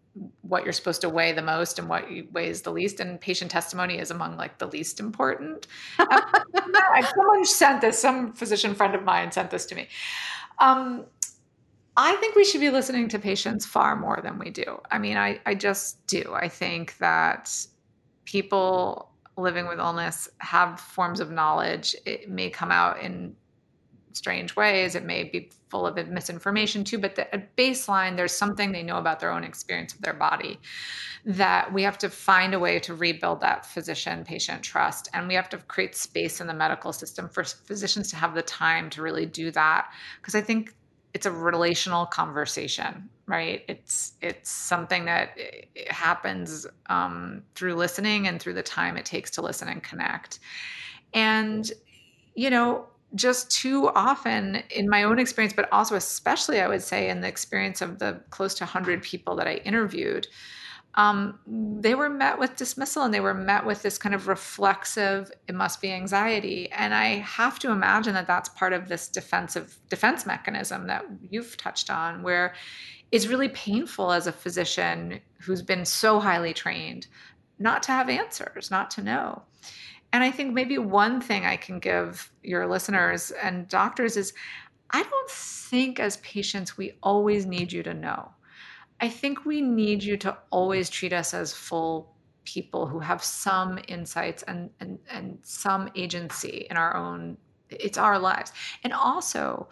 what you're supposed to weigh the most and what weighs the least. And patient testimony is among like the least important. Someone sent this, some physician friend of mine sent this to me. Um, I think we should be listening to patients far more than we do. I mean, I, I just do. I think that people living with illness have forms of knowledge. It may come out in strange ways. It may be full of misinformation too, but the, at baseline, there's something they know about their own experience of their body that we have to find a way to rebuild that physician patient trust. And we have to create space in the medical system for physicians to have the time to really do that. Because I think it's a relational conversation right it's it's something that happens um, through listening and through the time it takes to listen and connect and you know just too often in my own experience but also especially i would say in the experience of the close to 100 people that i interviewed um, they were met with dismissal and they were met with this kind of reflexive it must be anxiety. And i have to imagine that that's part of this defensive defense mechanism that you've touched on where it's really painful as a physician who's been so highly trained not to have answers not to know and i think maybe one thing i can give your listeners and doctors is i don't think as patients we always need you to know I think we need you to always treat us as full people who have some insights and and and some agency in our own it's our lives. And also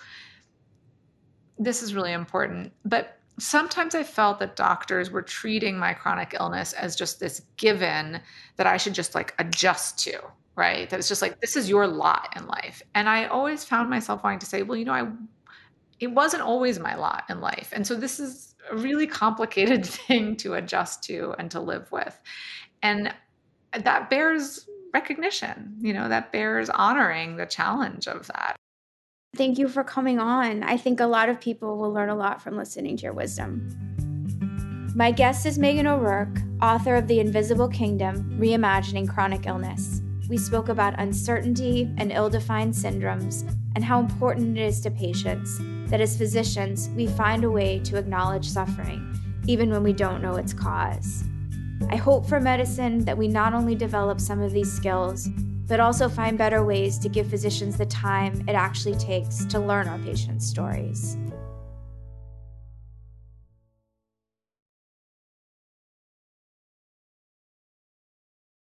this is really important, but sometimes I felt that doctors were treating my chronic illness as just this given that I should just like adjust to, right? That it's just like this is your lot in life. And I always found myself wanting to say, well, you know, I it wasn't always my lot in life. And so this is a really complicated thing to adjust to and to live with. And that bears recognition, you know, that bears honoring the challenge of that. Thank you for coming on. I think a lot of people will learn a lot from listening to your wisdom. My guest is Meghan O'Rourke, author of The Invisible Kingdom Reimagining Chronic Illness. We spoke about uncertainty and ill defined syndromes and how important it is to patients that as physicians, we find a way to acknowledge suffering, even when we don't know its cause. I hope for medicine that we not only develop some of these skills, but also find better ways to give physicians the time it actually takes to learn our patients' stories.